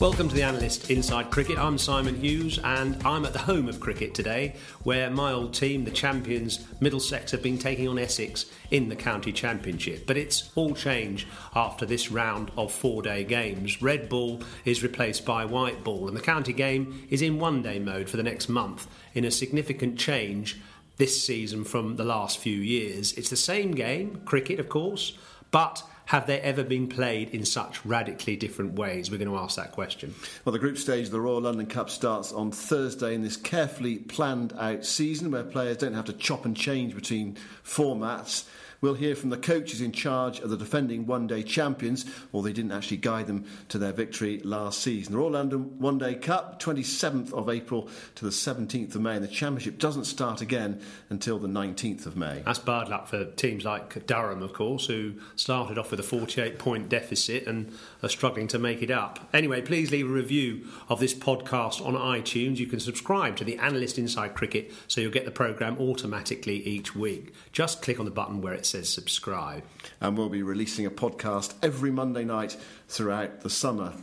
Welcome to the Analyst Inside Cricket. I'm Simon Hughes and I'm at the home of cricket today where my old team, the champions Middlesex, have been taking on Essex in the county championship. But it's all change after this round of four day games. Red ball is replaced by white ball and the county game is in one day mode for the next month in a significant change this season from the last few years. It's the same game, cricket of course, but have they ever been played in such radically different ways? We're going to ask that question. Well, the group stage of the Royal London Cup starts on Thursday in this carefully planned out season where players don't have to chop and change between formats. We'll hear from the coaches in charge of the defending one day champions, or they didn't actually guide them to their victory last season. The Royal London One Day Cup, 27th of April to the 17th of May, and the championship doesn't start again until the 19th of May. That's bad luck for teams like Durham, of course, who started off with a 48 point deficit and are struggling to make it up. Anyway, please leave a review of this podcast on iTunes. You can subscribe to the Analyst Inside Cricket so you'll get the programme automatically each week. Just click on the button where it says subscribe. And we'll be releasing a podcast every Monday night throughout the summer.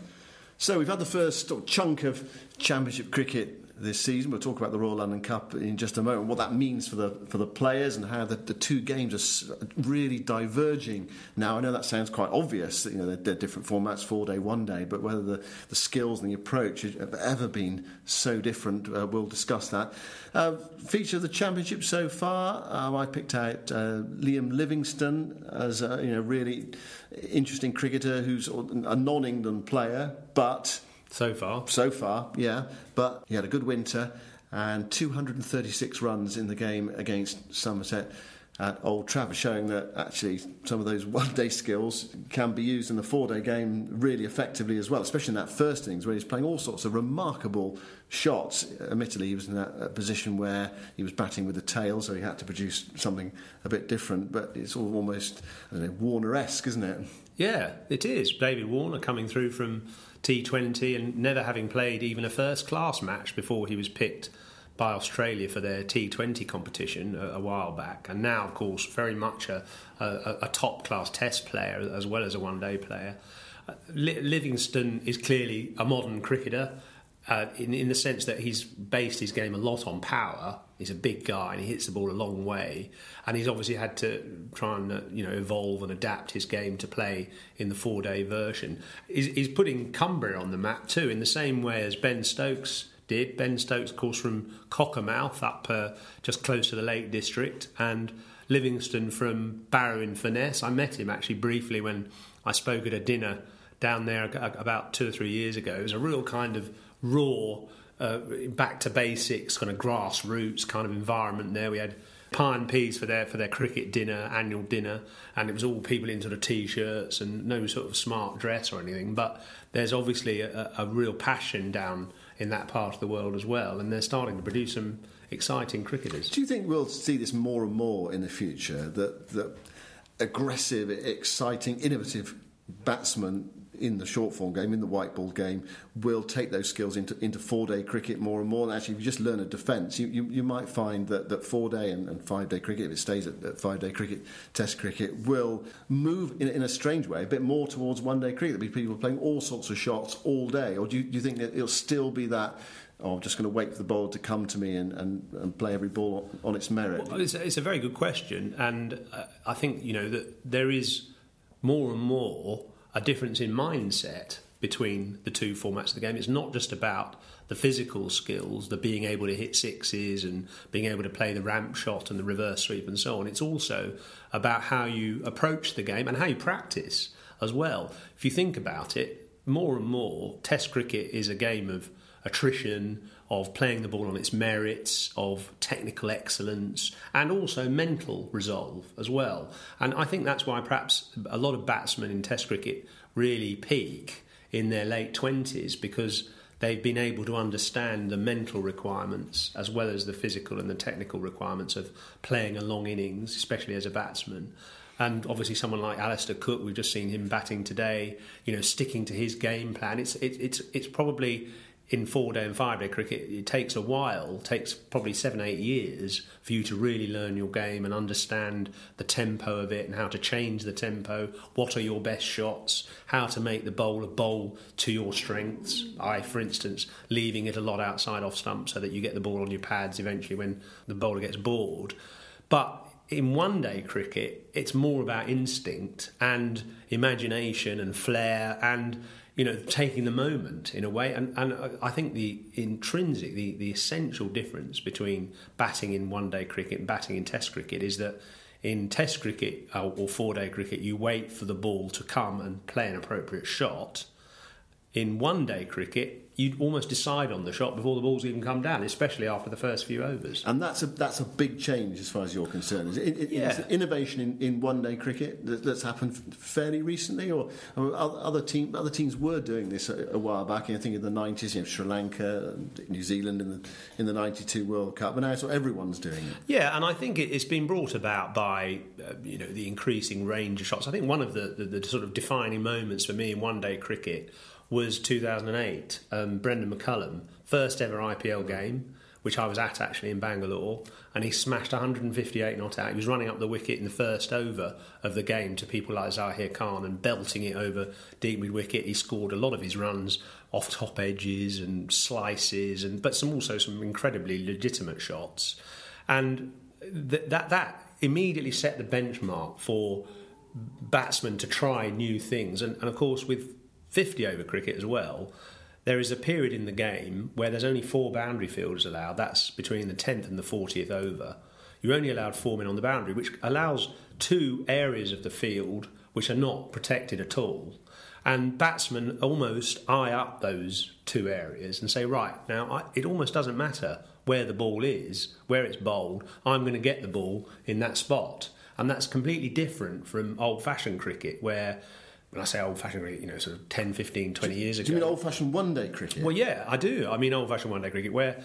So we've had the first chunk of championship cricket this season. We'll talk about the Royal London Cup in just a moment, what that means for the for the players and how the, the two games are really diverging. Now, I know that sounds quite obvious, you know, they're, they're different formats, four day, one day, but whether the, the skills and the approach have ever been so different, uh, we'll discuss that. Uh, feature of the championship so far, um, I picked out uh, Liam Livingstone as a you know really interesting cricketer who's a non-England player, but So far. so far, yeah. But he had a good winter and 236 runs in the game against Somerset at Old Trafford, showing that actually some of those one day skills can be used in the four day game really effectively as well, especially in that first innings where he's playing all sorts of remarkable shots. Admittedly, he was in that position where he was batting with the tail, so he had to produce something a bit different, but it's all almost I don't know, Warner esque, isn't it? Yeah, it is. David Warner coming through from T20 and never having played even a first class match before he was picked by Australia for their T20 competition a, a while back. And now, of course, very much a, a, a top class test player as well as a one day player. Uh, Livingstone is clearly a modern cricketer. Uh, in, in the sense that he's based his game a lot on power. He's a big guy and he hits the ball a long way, and he's obviously had to try and uh, you know evolve and adapt his game to play in the four-day version. He's, he's putting Cumbria on the map too, in the same way as Ben Stokes did. Ben Stokes, of course, from Cockermouth up uh, just close to the Lake District, and Livingstone from Barrow in Furness. I met him actually briefly when I spoke at a dinner down there about two or three years ago. It was a real kind of raw, uh, back to basics, kind of grassroots kind of environment there. We had pie and peas for their for their cricket dinner, annual dinner, and it was all people in sort of t-shirts and no sort of smart dress or anything. But there's obviously a, a real passion down in that part of the world as well, and they're starting to produce some exciting cricketers. Do you think we'll see this more and more in the future? That that aggressive, exciting, innovative batsmen in the short form game, in the white ball game, will take those skills into, into four day cricket more and more. And actually, if you just learn a defence, you, you, you, might find that, that four day and, and five day cricket, if it stays at, at, five day cricket, test cricket, will move in, in, a strange way a bit more towards one day cricket. There'll be people playing all sorts of shots all day. Or do you, do you think that it'll still be that? oh, I'm just going to wait for the ball to come to me and, and, and play every ball on its merit? Well, it's, it's, a very good question, and uh, I think you know that there is more and more a difference in mindset between the two formats of the game. It's not just about the physical skills, the being able to hit sixes and being able to play the ramp shot and the reverse sweep and so on. It's also about how you approach the game and how you practice as well. If you think about it, more and more, Test cricket is a game of attrition, of playing the ball on its merits, of technical excellence, and also mental resolve as well. And I think that's why perhaps a lot of batsmen in Test cricket really peak in their late 20s because they've been able to understand the mental requirements as well as the physical and the technical requirements of playing a long innings, especially as a batsman. And obviously, someone like Alastair Cook, we've just seen him batting today. You know, sticking to his game plan. It's it, it's it's probably in four day and five day cricket, it takes a while, takes probably seven, eight years for you to really learn your game and understand the tempo of it and how to change the tempo. What are your best shots? How to make the bowler bowl to your strengths. I, for instance, leaving it a lot outside off stump so that you get the ball on your pads eventually when the bowler gets bored. But in one day cricket, it's more about instinct and imagination and flair and you know, taking the moment in a way. And, and I think the intrinsic, the, the essential difference between batting in one day cricket and batting in test cricket is that in test cricket uh, or four day cricket, you wait for the ball to come and play an appropriate shot. In one day cricket, you'd almost decide on the shot before the balls even come down, especially after the first few overs. And that's a that's a big change as far as you're concerned. Is it, it, yeah. innovation in, in one day cricket that, that's happened fairly recently, or, other team other teams were doing this a, a while back. I think in the 90s, you know, Sri Lanka, New Zealand in the in the 92 World Cup, but now so everyone's doing it. Yeah, and I think it, has been brought about by uh, you know the increasing range of shots. I think one of the, the, the sort of defining moments for me in one day cricket was 2008. Um, Brendon McCullum, first ever IPL game, which I was at actually in Bangalore, and he smashed 158 not out. He was running up the wicket in the first over of the game to people like Zaheer Khan and belting it over deep mid wicket. He scored a lot of his runs off top edges and slices, and but some also some incredibly legitimate shots, and th- that that immediately set the benchmark for batsmen to try new things. And, and of course, with 50 over cricket as well, there is a period in the game where there's only four boundary fielders allowed. That's between the 10th and the 40th over. You're only allowed four men on the boundary, which allows two areas of the field which are not protected at all. And batsmen almost eye up those two areas and say, right, now I, it almost doesn't matter where the ball is, where it's bowled, I'm going to get the ball in that spot. And that's completely different from old fashioned cricket where I say old fashioned cricket, you know, sort of 10, 15, 20 years ago. Do you mean old fashioned one day cricket? Well, yeah, I do. I mean old fashioned one day cricket where,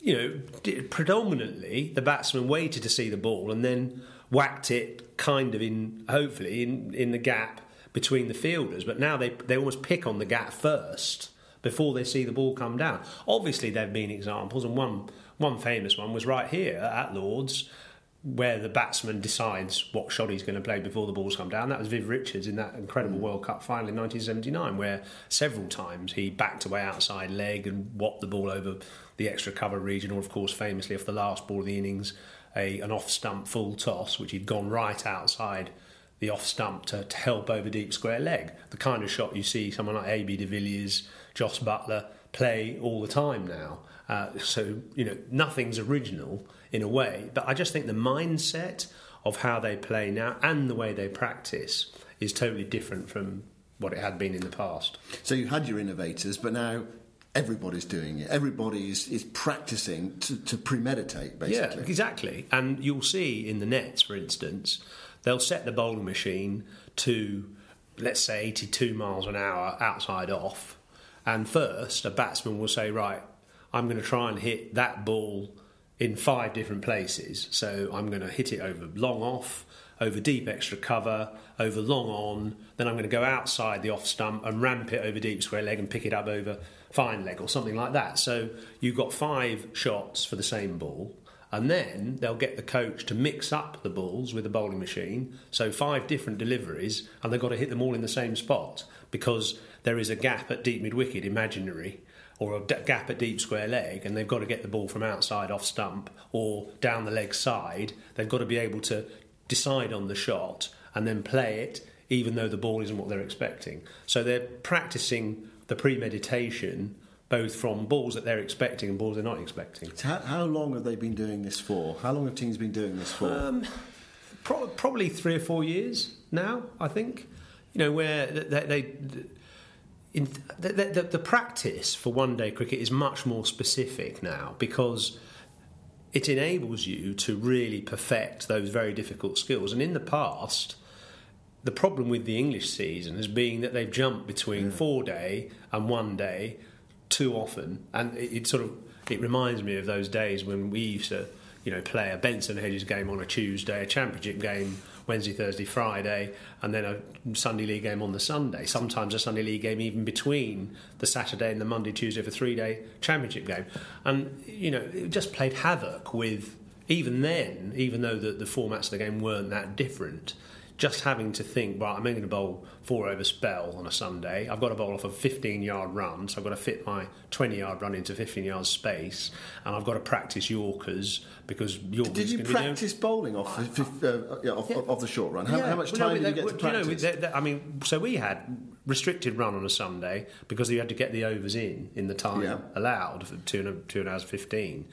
you know, predominantly the batsman waited to see the ball and then whacked it kind of in, hopefully, in, in the gap between the fielders. But now they, they almost pick on the gap first before they see the ball come down. Obviously, there have been examples, and one, one famous one was right here at Lords where the batsman decides what shot he's going to play before the balls come down. That was Viv Richards in that incredible mm. World Cup final in 1979, where several times he backed away outside leg and whopped the ball over the extra cover region, or of course, famously off the last ball of the innings, a, an off stump full toss, which he'd gone right outside the off stump to, to help over deep square leg. The kind of shot you see someone like AB de Villiers, Jos Buttler play all the time now. Uh, so, you know, nothing's original in a way. But I just think the mindset of how they play now and the way they practice is totally different from what it had been in the past. So you had your innovators, but now everybody's doing it. Everybody is, is practicing to, to premeditate, basically. Yeah, exactly. And you'll see in the nets, for instance, they'll set the bowling machine to, let's say, 82 miles an hour outside off. And first, a batsman will say, right, I'm going to try and hit that ball in five different places. So I'm going to hit it over long off, over deep extra cover, over long on. Then I'm going to go outside the off stump and ramp it over deep square leg and pick it up over fine leg or something like that. So you've got five shots for the same ball. And then they'll get the coach to mix up the balls with the bowling machine. So five different deliveries, and they've got to hit them all in the same spot because there is a gap at deep mid wicket, imaginary, or a gap at deep square leg, and they've got to get the ball from outside off stump or down the leg side. They've got to be able to decide on the shot and then play it, even though the ball isn't what they're expecting. So they're practicing the premeditation both from balls that they're expecting and balls they're not expecting. How, how long have they been doing this for? How long have teams been doing this for? Um, pro- probably three or four years now, I think. You know, where they. they in, the, the, the practice for one day cricket is much more specific now because it enables you to really perfect those very difficult skills. And in the past, the problem with the English season has been that they've jumped between four day and one day too often, and it, it, sort of it reminds me of those days when we used to, you know, play a Benson Hedges game on a Tuesday, a Championship game Wednesday, Thursday, Friday, and then a Sunday League game on the Sunday. Sometimes a Sunday League game even between the Saturday and the Monday, Tuesday for three day Championship game, and you know, it just played havoc with. Even then, even though the, the formats of the game weren't that different, just having to think, right, I'm only going to bowl four over spell on a Sunday. I've got to bowl off a 15 yard run, so I've got to fit my 20 yard run into 15 yards space, and I've got to practice Yorkers because Yorkers. Did you practice doing... bowling off, uh, yeah, off, yeah. off, the short run? How, yeah. how much time well, no, did you get to practice? You know, they, they, I mean, so we had restricted run on a Sunday because you had to get the overs in in the time allowed for two and, two and hours 15.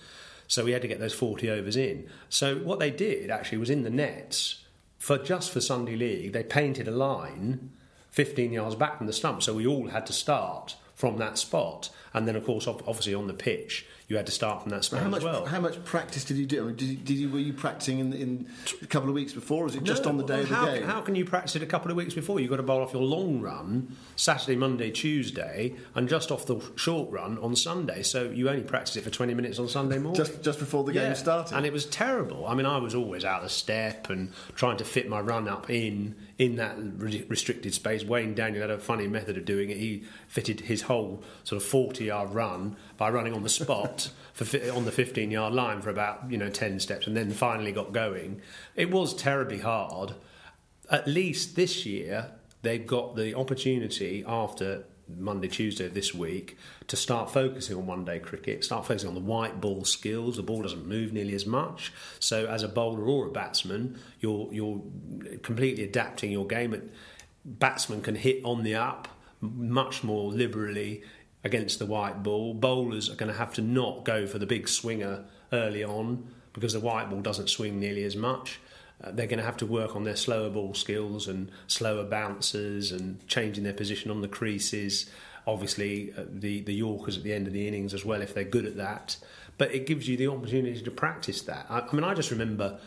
So we had to get those 40 overs in. So what they did actually was in the nets for just for Sunday League, they painted a line 15 yards back from the stump, so we all had to start from that spot. And then, of course, obviously on the pitch, you had to start from that spot how much, well. How much practice did you do? I mean, did, you, did you, were you practicing in, in, a couple of weeks before, or was it just no, on the day how, of the game? How can you practice it a couple of weeks before? You've got to bowl off your long run Saturday, Monday, Tuesday, and just off the short run on Sunday. So you only practice it for 20 minutes on Sunday morning. Just, just before the game yeah. started? And it was terrible. I mean, I was always out of step and trying to fit my run up in in that restricted space. Wayne Daniel had a funny method of doing it. He fitted his whole sort of 40 yard run by running on the spot for on the 15 yard line for about you know 10 steps and then finally got going. It was terribly hard. At least this year they've got the opportunity after Monday, Tuesday this week to start focusing on one day cricket, start focusing on the white ball skills. The ball doesn't move nearly as much. So, as a bowler or a batsman, you're, you're completely adapting your game. Batsmen can hit on the up much more liberally against the white ball. Bowlers are going to have to not go for the big swinger early on because the white ball doesn't swing nearly as much. Uh, they're going to have to work on their slower ball skills and slower bounces and changing their position on the creases. Obviously, uh, the the Yorkers at the end of the innings as well, if they're good at that. But it gives you the opportunity to practice that. I, I mean, I just remember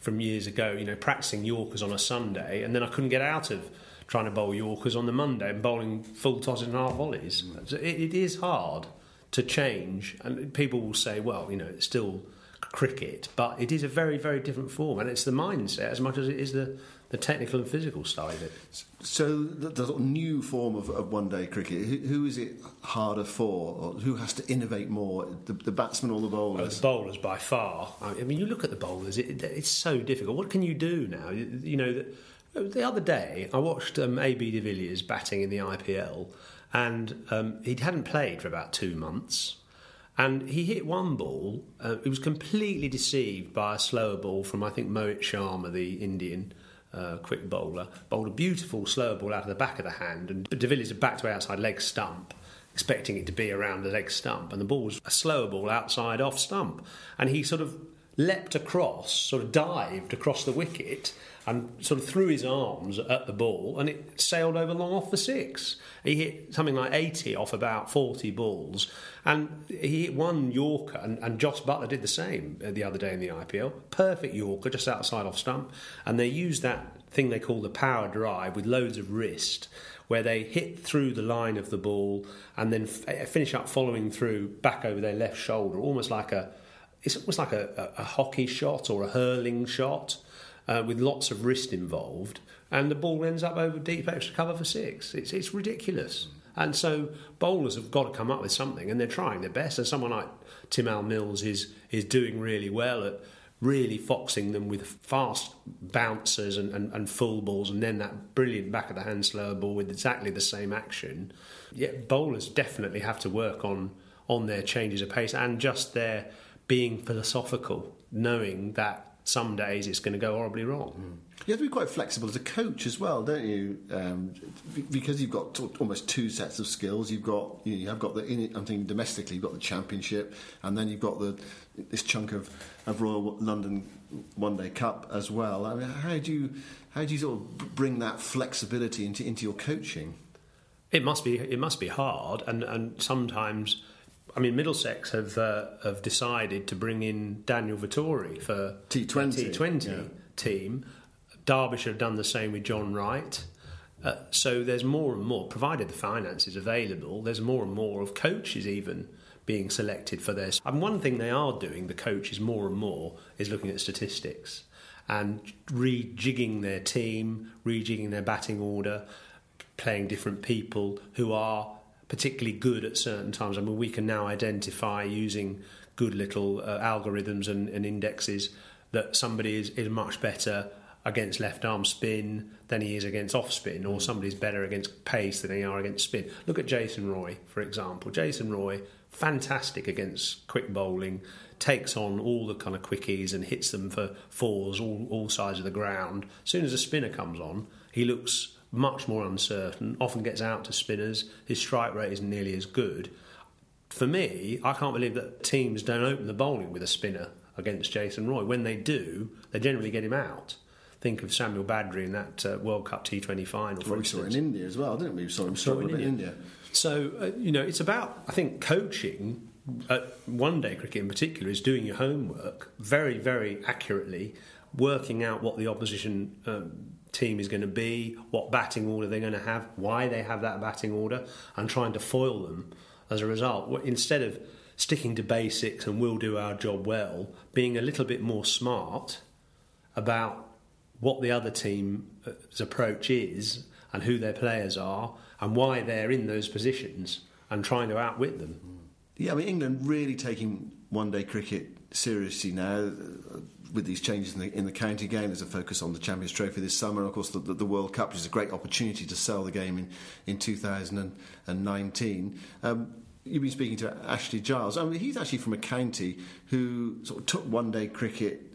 from years ago, you know, practicing Yorkers on a Sunday, and then I couldn't get out of trying to bowl Yorkers on the Monday and bowling full tosses and half volleys. Mm. It, it is hard to change, and people will say, well, you know, it's still cricket, but it is a very, very different form, and it's the mindset as much as it is the, the technical and physical side of it. So, the, the sort of new form of, of one day cricket, who, who is it harder for, or who has to innovate more, the, the batsman or the bowlers? The bowlers by far. I mean, you look at the bowlers, it, it's so difficult. What can you do now? You, you know, the, the other day I watched um, AB de Villiers batting in the IPL, and um, he hadn't played for about two months and he hit one ball. Uh, he was completely deceived by a slower ball from, I think, Mohit Sharma, the Indian uh, quick bowler. Bowled a beautiful slower ball out of the back of the hand, and De Villiers backed to outside leg stump, expecting it to be around the leg stump, and the ball was a slower ball outside off stump. And he sort of leapt across, sort of dived across the wicket, and sort of threw his arms at the ball, and it sailed over long off for six. He hit something like 80 off about 40 balls, and he hit one Yorker, and, and Jos Buttler did the same the other day in the IPL. Perfect Yorker, just outside off stump, and they used that thing they call the power drive with loads of wrist where they hit through the line of the ball and then f- eh, finish up following through back over their left shoulder, almost like a it's almost like a, a, a hockey shot or a hurling shot uh, with lots of wrist involved, and the ball ends up over deep extra cover for six. It's, it's ridiculous. And so bowlers have got to come up with something, and they're trying their best. And someone like Tymal Mills is is doing really well at really foxing them with fast bouncers and, and, and full balls, and then that brilliant back of the hand slower ball with exactly the same action. Yet bowlers definitely have to work on on their changes of pace and just their being philosophical, knowing that some days it's going to go horribly wrong. Mm. You have to be quite flexible as a coach as well, don't you? Um, because you've got almost two sets of skills. You've got you, know, you have got the. I'm thinking domestically, you've got the championship, and then you've got the this chunk of, of Royal London One Day Cup as well. I mean, how do you how do you sort of bring that flexibility into into your coaching? It must be it must be hard, and and sometimes I mean, Middlesex have uh, have decided to bring in Daniel Vettori for T20 T20 yeah. team. Derbyshire have done the same with John Wright. Uh, so there's more and more, provided the finance is available, there's more and more of coaches even being selected for this. And one thing they are doing, the coaches more and more, is looking at statistics and rejigging their team, rejigging their batting order, playing different people who are particularly good at certain times. I mean, we can now identify using good little uh, algorithms and, and, indexes that somebody is, is much better against left arm spin than he is against off spin, or somebody's better against pace than they are against spin. Look at Jason Roy, for example. Jason Roy, fantastic against quick bowling, takes on all the kind of quickies and hits them for fours all, all sides of the ground. As soon as a spinner comes on, he looks much more uncertain, often gets out to spinners. His strike rate isn't nearly as good. For me, I can't believe that teams don't open the bowling with a spinner against Jason Roy. When they do, they generally get him out. Think of Samuel Badree in that uh, World Cup T20 final. Well, we saw in India as well, didn't we? We saw him struggle in India. India. So, uh, you know, it's about, I think, coaching at one day cricket in particular is doing your homework very, very accurately, working out what the opposition um, team is going to be, what batting order they're going to have, why they have that batting order, and trying to foil them as a result. Instead of sticking to basics and we'll do our job well, being a little bit more smart about what the other team's approach is and who their players are and why they're in those positions and trying to outwit them. Yeah, I mean, England really taking one day cricket seriously now with these changes in the, in the county game, there's a focus on the Champions Trophy this summer, and of course the, the, the World Cup, which is a great opportunity to sell the game in, in 2019. Um, you've been speaking to Ashley Giles. I mean, he's actually from a county who sort of took one day cricket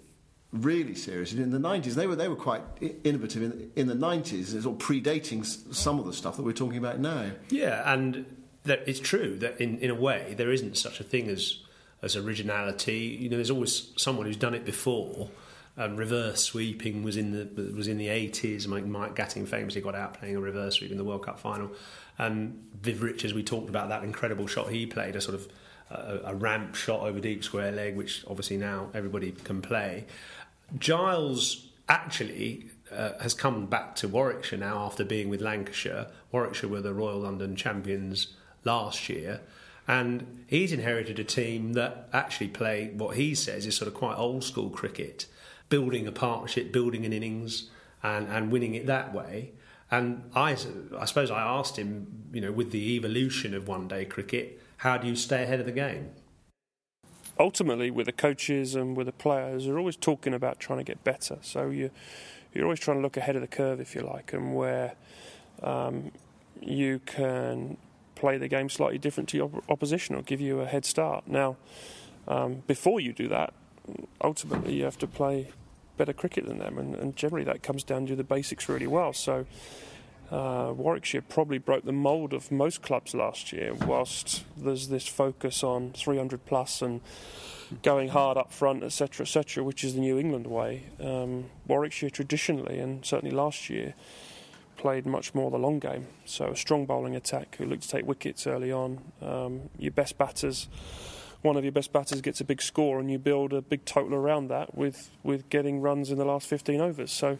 really seriously in the 90s. They were they were quite innovative in, in the 90s, sort of predating some of the stuff that we're talking about now. Yeah, and that it's true that in, in a way there isn't such a thing as as originality. You know, there's always someone who's done it before. Um, reverse sweeping was in the was in the 80s. Mike, Mike Gatting famously got out playing a reverse sweep in the World Cup final. And Viv Richards, we talked about that incredible shot he played, a sort of a, a ramp shot over deep square leg, which obviously now everybody can play. Giles actually uh, has come back to Warwickshire now after being with Lancashire. Warwickshire were the Royal London champions last year. And he's inherited a team that actually play what he says is sort of quite old school cricket, building a partnership, building an innings, and, and winning it that way. And I, I suppose I asked him, you know, with the evolution of one day cricket, how do you stay ahead of the game? Ultimately, with the coaches and with the players, they're always talking about trying to get better. So you, you're always trying to look ahead of the curve, if you like, and where um, you can play the game slightly different to your opposition or give you a head start. Now, um, before you do that, ultimately you have to play better cricket than them, and, and generally that comes down to the basics really well. So. Uh, Warwickshire probably broke the mould of most clubs last year, whilst there's this focus on 300 plus and going hard up front, etc., etc., which is the New England way. Um, Warwickshire traditionally, and certainly last year, played much more the long game. So a strong bowling attack who looked to take wickets early on. Um, your best batters, one of your best batters gets a big score, and you build a big total around that with with getting runs in the last 15 overs. So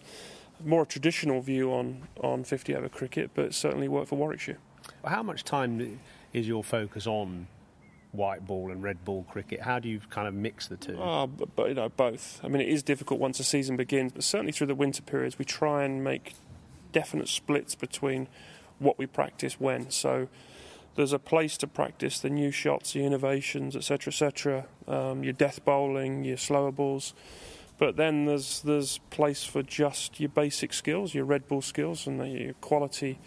more a traditional view on on 50 over cricket, but certainly worked for Warwickshire. How much time is your focus on white ball and red ball cricket? How do you kind of mix the two? Oh, but, but, you know, both. I mean, it is difficult once a season begins, but certainly through the winter periods, we try and make definite splits between what we practice when. So there's a place to practice the new shots, the innovations, etc., etc. Um, your death bowling, your slower balls. But then there's there's place for just your basic skills, your red ball skills, and the, your quality.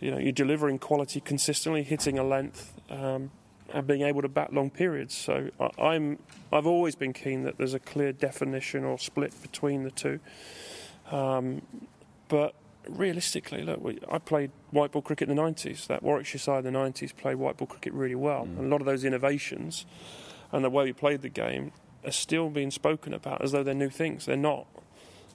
You know, you're delivering quality consistently, hitting a length, um, and being able to bat long periods. So I, I'm I've always been keen that there's a clear definition or split between the two. Um, but realistically, look, we, I played white ball cricket in the 90s. That Warwickshire side in the 90s played white ball cricket really well. Mm. And a lot of those innovations and the way we played the game are still being spoken about as though they're new things. They're not.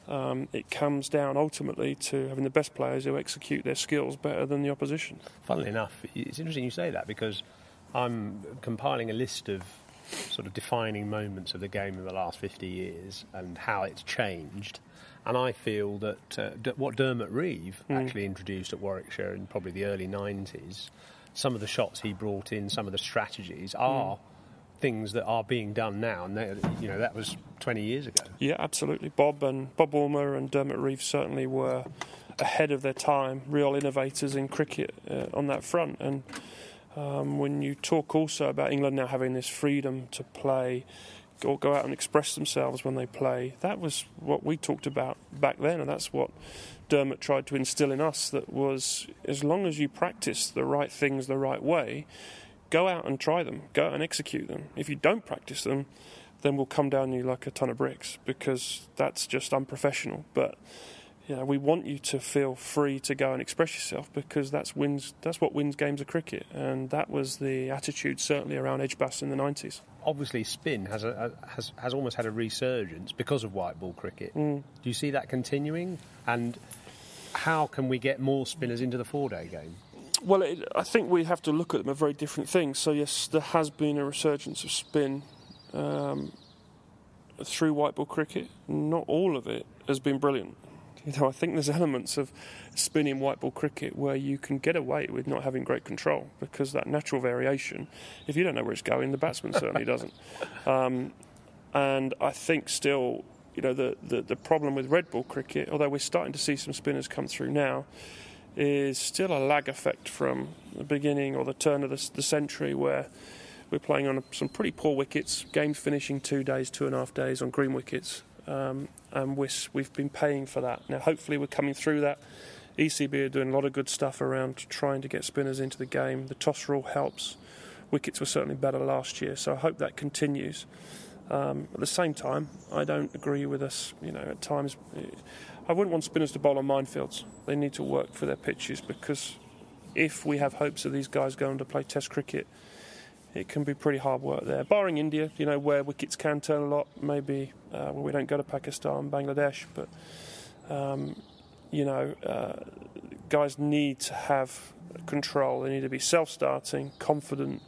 Um, it comes down ultimately to having the best players who execute their skills better than the opposition. Funnily enough, it's interesting you say that because I'm compiling a list of sort of defining moments of the game in the last 50 years and how it's changed. And I feel that uh, D- what Dermot Reeve actually introduced at Warwickshire in probably the early 90s, some of the shots he brought in, some of the strategies are things that are being done now. And they- you know that was 20 years ago. Yeah, absolutely. Bob and Bob Woolmer and Dermot Reeve certainly were ahead of their time, real innovators in cricket uh, on that front. And um, when you talk also about England now having this freedom to play or go out and express themselves when they play, that was what we talked about back then, and that's what Dermot tried to instill in us. That was as long as you practice the right things the right way, go out and try them, go out and execute them. If you don't practice them, then we'll come down you like a ton of bricks because that's just unprofessional. But you know, we want you to feel free to go and express yourself because that's wins. That's what wins games of cricket, and that was the attitude certainly around Edgbaston in the nineties. Obviously, spin has a, has has almost had a resurgence because of white ball cricket. Do you see that continuing? And how can we get more spinners into the four-day game? Well, it, I think we have to look at them as very different things. So yes, there has been a resurgence of spin um, through white ball cricket. Not all of it has been brilliant. You know, I think there's elements of spinning white ball cricket where you can get away with not having great control because that natural variation, if you don't know where it's going, the batsman certainly doesn't. Um, and I think still, you know, the, the, the problem with red ball cricket, although we're starting to see some spinners come through now, is still a lag effect from the beginning or the turn of the, the century where we're playing on some pretty poor wickets, games finishing two days, two and a half days on green wickets. Um, and we're, we've been paying for that. Now, hopefully, we're coming through that. ECB are doing a lot of good stuff around trying to get spinners into the game. The toss rule helps. Wickets were certainly better last year, so I hope that continues. Um, at the same time, I don't agree with us. You know, at times, eh, I wouldn't want spinners to bowl on minefields. They need to work for their pitches because if we have hopes of these guys going to play Test cricket, it can be pretty hard work there. Barring India, you know, where wickets can turn a lot. Maybe uh, we don't go to Pakistan, Bangladesh, but um, you know, uh, guys need to have control. They need to be self-starting, confident,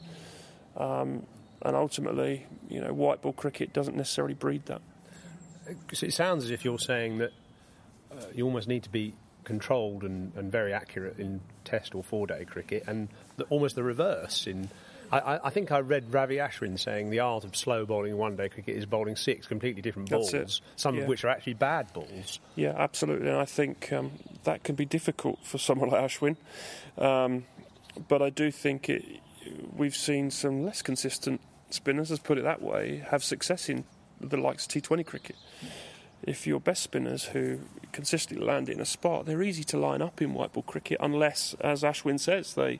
um, and ultimately, you know, white ball cricket doesn't necessarily breed that. It sounds as if you're saying that uh, you almost need to be controlled and, and very accurate in Test or four-day cricket, and the, almost the reverse in. I, I- think I read Ravi Ashwin saying the art of slow bowling in one day cricket is bowling six completely different That's balls, it. some Yeah. of which are actually bad balls. Yeah, absolutely. And I think um, that can be difficult for someone like Ashwin. Um, but I do think it, we've seen some less consistent spinners, let's put it that way, have success in the likes of T20 cricket. If your best spinners who consistently land in a spot, they're easy to line up in white ball cricket unless, as Ashwin says, they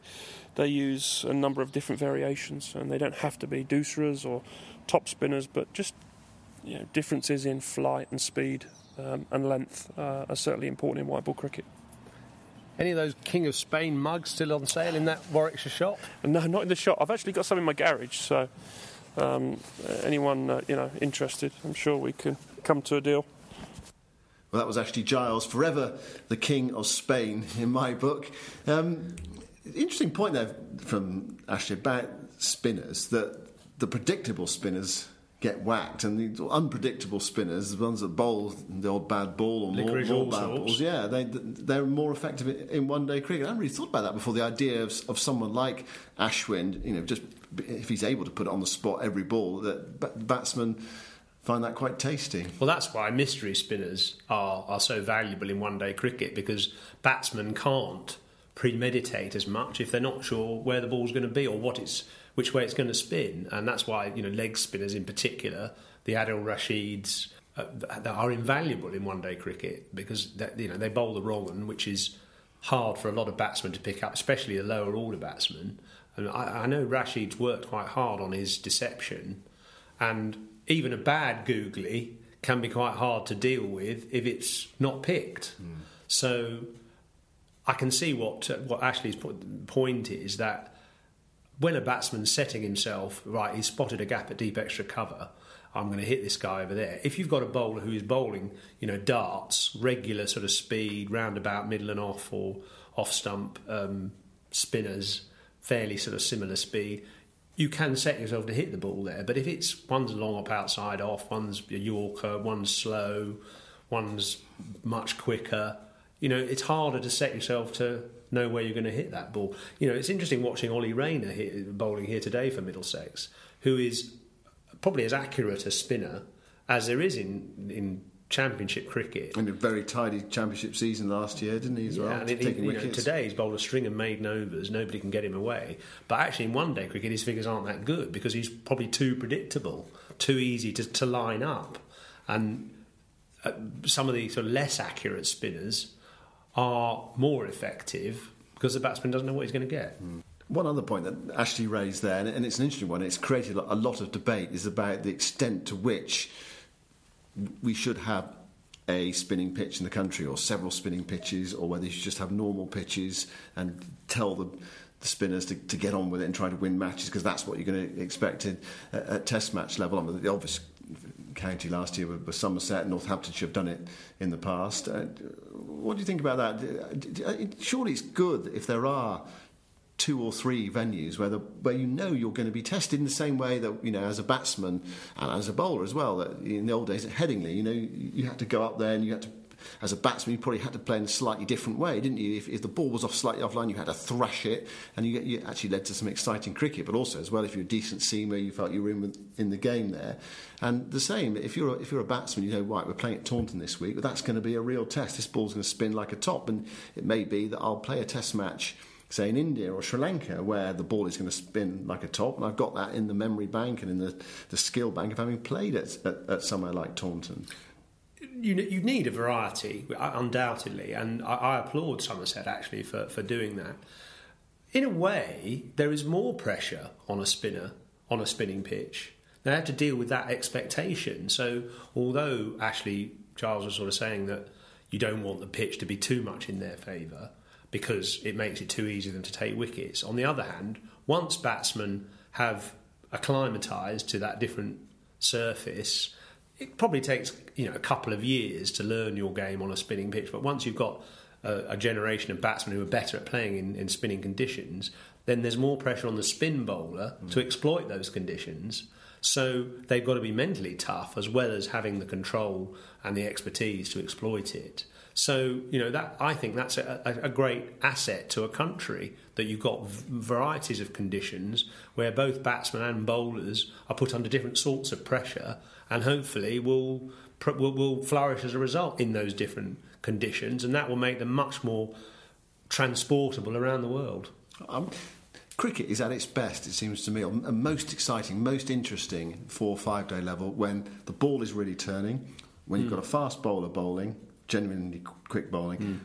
they use a number of different variations and they don't have to be doosras or top spinners, but just you know, differences in flight and speed um, and length uh, are certainly important in white ball cricket. Any of those King of Spain mugs still on sale in that Warwickshire shop? No, not in the shop. I've actually got some in my garage, so um, anyone uh, you know interested, I'm sure we can come to a deal. Well, that was Ashley Giles, forever the king of Spain in my book. Um, interesting point there from Ashley about spinners that the predictable spinners get whacked, and the unpredictable spinners, the ones that bowl the old bad ball or more, more bad balls, yeah, they they're more effective in one day cricket. I hadn't really thought about that before. The idea of, of someone like Ashwin, you know, just if he's able to put it on the spot every ball, that b- batsmen find that quite tasty. Well, that's why mystery spinners are, are so valuable in one day cricket because batsmen can't premeditate as much if they're not sure where the ball's going to be or what it's which way it's going to spin, and that's why you know leg spinners in particular, the Adil Rashids, uh, are invaluable in one day cricket because you know they bowl the wrong one, which is hard for a lot of batsmen to pick up, especially the lower order batsmen. And I, I know Rashid's worked quite hard on his deception, and even a bad googly can be quite hard to deal with if it's not picked. Mm. So I can see what uh, what Ashley's point is that when a batsman's setting himself right, he's spotted a gap at deep extra cover. I'm going to hit this guy over there. If you've got a bowler who is bowling, you know, darts, regular sort of speed, roundabout, middle and off, or off stump um, spinners, fairly sort of similar speed, you can set yourself to hit the ball there. But if it's one's long up outside off, one's a Yorker, one's slow, one's much quicker, you know, it's harder to set yourself to know where you're going to hit that ball. You know, it's interesting watching Ollie Rayner hit, bowling here today for Middlesex, who is probably as accurate a spinner as there is in in Championship cricket. And a very tidy Championship season last year, didn't he? As yeah, well, and it, he, you know, today he's bowled a string of maiden overs. Nobody can get him away. But actually, in one day cricket, his figures aren't that good because he's probably too predictable, too easy to, to line up, and uh, some of the sort of less accurate spinners are more effective because the batsman doesn't know what he's going to get. Mm. One other point that Ashley raised there, and it's an interesting one, it's created a lot of debate, is about the extent to which we should have a spinning pitch in the country or several spinning pitches, or whether you should just have normal pitches and tell the, the spinners to, to, get on with it and try to win matches because that's what you're going to expect at, at test match level. I mean, the obvious county last year with, Somerset. Northamptonshire have done it in the past. Uh, what do you think about that? Surely it's good if there are two or three venues where the, where you know you're going to be tested in the same way that you know as a batsman and as a bowler as well. That in the old days at Headingley, you know you had to go up there and you had to as a batsman, you probably had to play in a slightly different way, didn't you? If, if the ball was off slightly offline, you had to thrash it, and you, you, actually led to some exciting cricket. But also, as well, if you're a decent seamer, you felt you were in, in the game there. And the same, if you're a, if you're a batsman, you know, right, we're playing at Taunton this week, but that's going to be a real test. This ball's going to spin like a top, and it may be that I'll play a test match say in India or Sri Lanka, where the ball is going to spin like a top, and I've got that in the memory bank and in the, the skill bank of having played at, at, at somewhere like Taunton you, you need a variety, undoubtedly, and I, I applaud Somerset actually for, for doing that. In a way, there is more pressure on a spinner on a spinning pitch. They have to deal with that expectation. So, although Ashley Giles was sort of saying that you don't want the pitch to be too much in their favour because it makes it too easy for them to take wickets. On the other hand, once batsmen have acclimatised to that different surface, it probably takes you know a couple of years to learn your game on a spinning pitch. But once you've got a, a generation of batsmen who are better at playing in, in, spinning conditions, then there's more pressure on the spin bowler mm. to exploit those conditions. So they've got to be mentally tough as well as having the control and the expertise to exploit it. So you know that I think that's a, a, great asset to a country that you've got v- varieties of conditions where both batsmen and bowlers are put under different sorts of pressure and hopefully will, will, will flourish as a result in those different conditions, and that will make them much more transportable around the world. Um, cricket is at its best, it seems to me, and most exciting, most interesting for five day level when the ball is really turning, when you've mm. got a fast bowler bowling, genuinely quick bowling. Mm.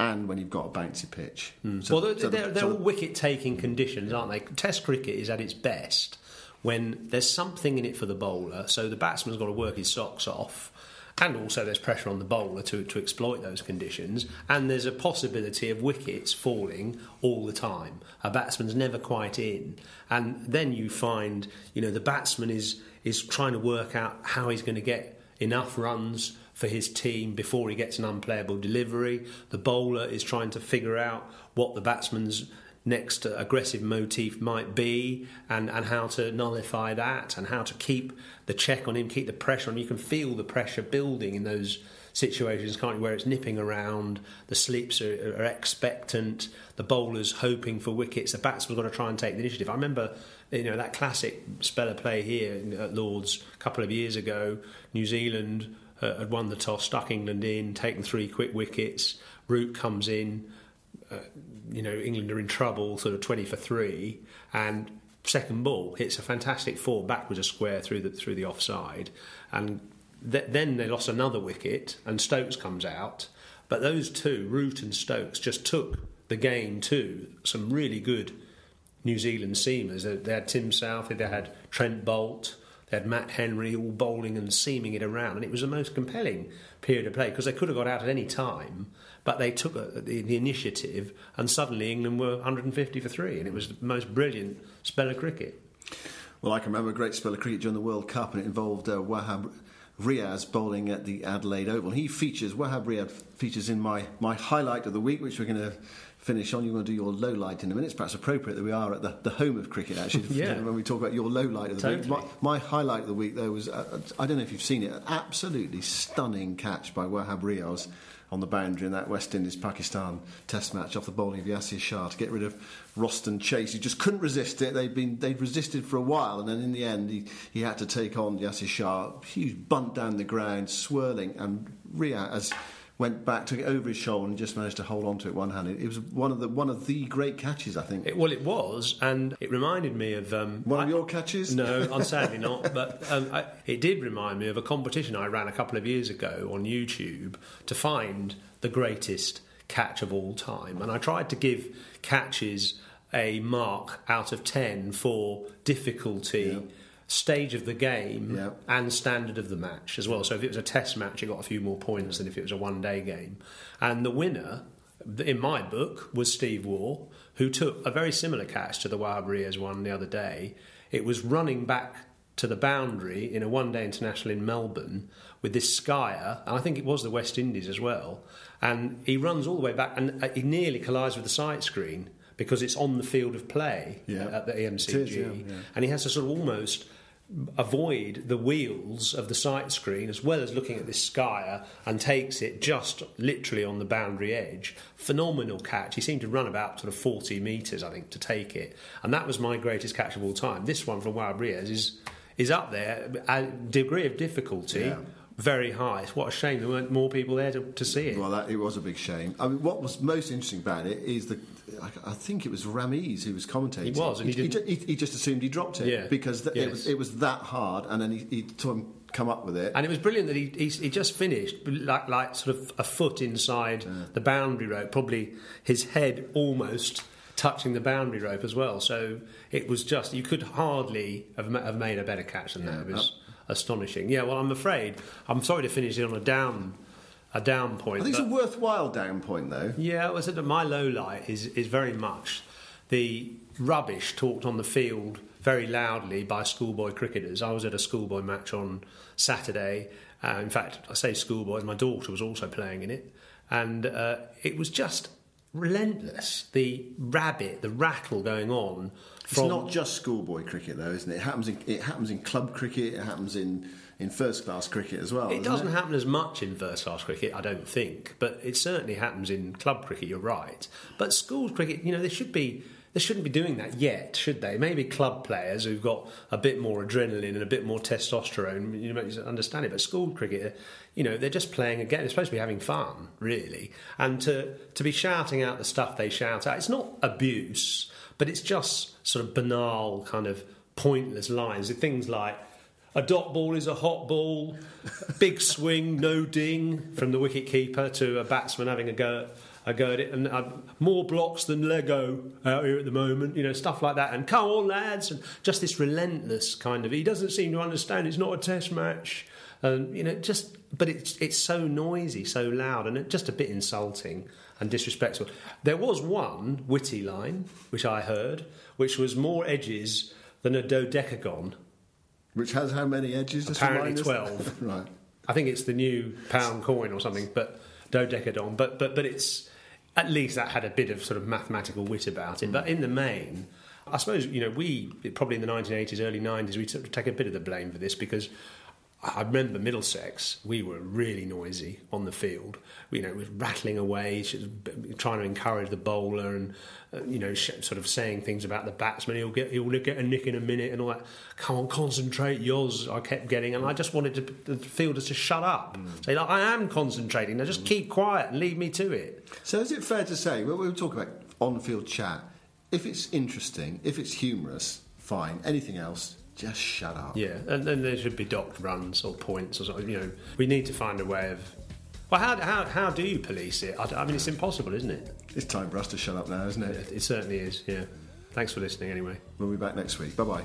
And when you've got a bouncy pitch. Mm. So, well, they're, so they're, they're all wicket taking conditions, aren't they? Test cricket is at its best when there's something in it for the bowler. So the batsman's got to work his socks off. And also, there's pressure on the bowler to, to exploit those conditions. And there's a possibility of wickets falling all the time. A batsman's never quite in. And then you find, you know, the batsman is, is trying to work out how he's going to get enough runs for his team before he gets an unplayable delivery. The bowler is trying to figure out what the batsman's next aggressive motif might be and, and how to nullify that and how to keep the check on him, keep the pressure on. him. You can feel the pressure building in those situations, can't you, where it's nipping around, the slips are, are expectant, the bowler's hoping for wickets, the batsman's got to try and take the initiative. I remember you know that classic spell of play here at Lords a couple of years ago. New Zealand uh, had won the toss, stuck England in, taken three quick wickets. Root comes in, uh, you know England are in trouble, sort of twenty for three, and second ball hits a fantastic four backwards a square through the through the offside, and th- then they lost another wicket, and Stokes comes out. But those two, Root and Stokes, just took the game to some really good New Zealand seamers. They, had Tim Southee, they had Trent Boult, had Matt Henry all bowling and seaming it around, and it was the most compelling period of play because they could have got out at any time, but they took a, the, the, initiative, and suddenly England were 150 for three, and it was the most brilliant spell of cricket. Well, I can remember a great spell of cricket during the World Cup, and it involved uh, Wahab Riaz bowling at the Adelaide Oval. He features, Wahab Riaz features in my, my highlight of the week, which we're going to finish on. You want to do your low light in a minute. It's perhaps appropriate that we are at the, the home of cricket, actually, yeah. when we talk about your low light of the totally. week. My, my, highlight of the week, though, was uh, I don't know if you've seen it, an absolutely stunning catch by Wahab Riaz on the boundary in that West Indies Pakistan Test match off the bowling of Yasir Shah to get rid of Roston Chase. He just couldn't resist it. They'd been they'd resisted for a while, and then in the end he, he had to take on Yasir Shah. Huge bunt down the ground, swirling, and Riaz went back, took it over his shoulder, and just managed to hold on to it one handed. It was one of the one of the great catches, I think. It, well, it was, and it reminded me of um, one of your catches. No, sadly not. But um, I, it did remind me of a competition I ran a couple of years ago on YouTube to find the greatest catch of all time, and I tried to give catches a mark out of ten for difficulty. Yeah stage of the game yeah. and standard of the match as well. So if it was a test match, it got a few more points than if it was a one day game. And the winner, in my book, was Steve Waugh, who took a very similar catch to the Wahab Riaz one the other day. It was running back to the boundary in a one day international in Melbourne with this skier, and I think it was the West Indies as well. And he runs all the way back and uh, he nearly collides with the sight screen because it's on the field of play yeah. at the MCG. Is, yeah, yeah. And he has to sort of almost avoid the wheels of the sight screen as well as looking at this skier and takes it just literally on the boundary edge. Phenomenal catch. He seemed to run about sort of 40 metres, I think, to take it. And that was my greatest catch of all time. This one from Wahab Riaz is, is up there. A degree of difficulty. Yeah very high. What a shame there weren't more people there to, to see it. Well, that, it was a big shame. I mean, what was most interesting about it is the. I, I think it was Ramiz who was commentating. He was, and he, he, he, he just assumed he dropped it yeah. because th- yes. it, was, it was that hard, and then he, he saw him come up with it. And it was brilliant that he, he, he just finished like, like sort of a foot inside Yeah. the boundary rope, probably his head almost touching the boundary rope as well. So it was just, you could hardly have, ma- have made a better catch than that. It was astonishing. Yeah, well, I'm afraid, I'm sorry to finish it on a down. A down point. I think it's a worthwhile down point, though. yeah, well, I said that my low light is, is very much the rubbish talked on the field very loudly by schoolboy cricketers. I was at a schoolboy match on Saturday. Uh, in fact, I say schoolboys, my daughter was also playing in it. And uh, it was just relentless. The rabbit, the rattle going on. It's not just schoolboy cricket, though, isn't it? It happens in, it happens in club cricket, it happens in, in first class cricket as well. It doesn't doesn't happen as much in first class cricket, I don't think, but it certainly happens in club cricket. You're right, but schools cricket, you know, they should be. They shouldn't be doing that yet, should they? Maybe club players who've got a bit more adrenaline and a bit more testosterone, you might understand it. But school cricket, you know, they're just playing again. They're supposed to be having fun, really. And to to be shouting out the stuff they shout out, it's not abuse, but it's just sort of banal, kind of pointless lines. Things like a dot ball is a hot ball, big swing, no ding from the wicket keeper to a batsman having a go. Go at it, and uh, more blocks than Lego out here at the moment, you know, stuff like that. And come on, lads, and just this relentless kind of. He doesn't seem to understand. It's not a test match, and you know, just. But it's it's so noisy, so loud, and just a bit insulting and disrespectful. There was one witty line which I heard, which was more edges than a dodecagon. Which has how many edges? Apparently 12. right. I think it's the new pound coin or something, but dodecadon. But but but it's at least that had a bit of sort of mathematical wit about it. Mm. But in the main, I suppose you know we probably in the 1980s, early 90s, we sort of take a bit of the blame for this because I remember Middlesex, we were really noisy on the field. You know, it was rattling away, trying to encourage the bowler and, uh, you know, sort of saying things about the batsman. He'll get, he'll get a nick in a minute and all that. Come on, concentrate, yours. I kept getting, and I just wanted to, the fielders to shut up. Mm. Say, like, I am concentrating. Now just mm. keep quiet and leave me to it. So is it fair to say, well, we were talking about on-field chat, if it's interesting, if it's humorous, fine. Anything else, just shut up. Yeah, and then there should be docked runs or points or something. You know, we need to find a way of. Well, how, how, how do you police it? I, I mean, it's impossible, isn't it? It's time for us to shut up now, isn't it? It, it certainly is, yeah. Thanks for listening anyway. We'll be back next week. Bye bye.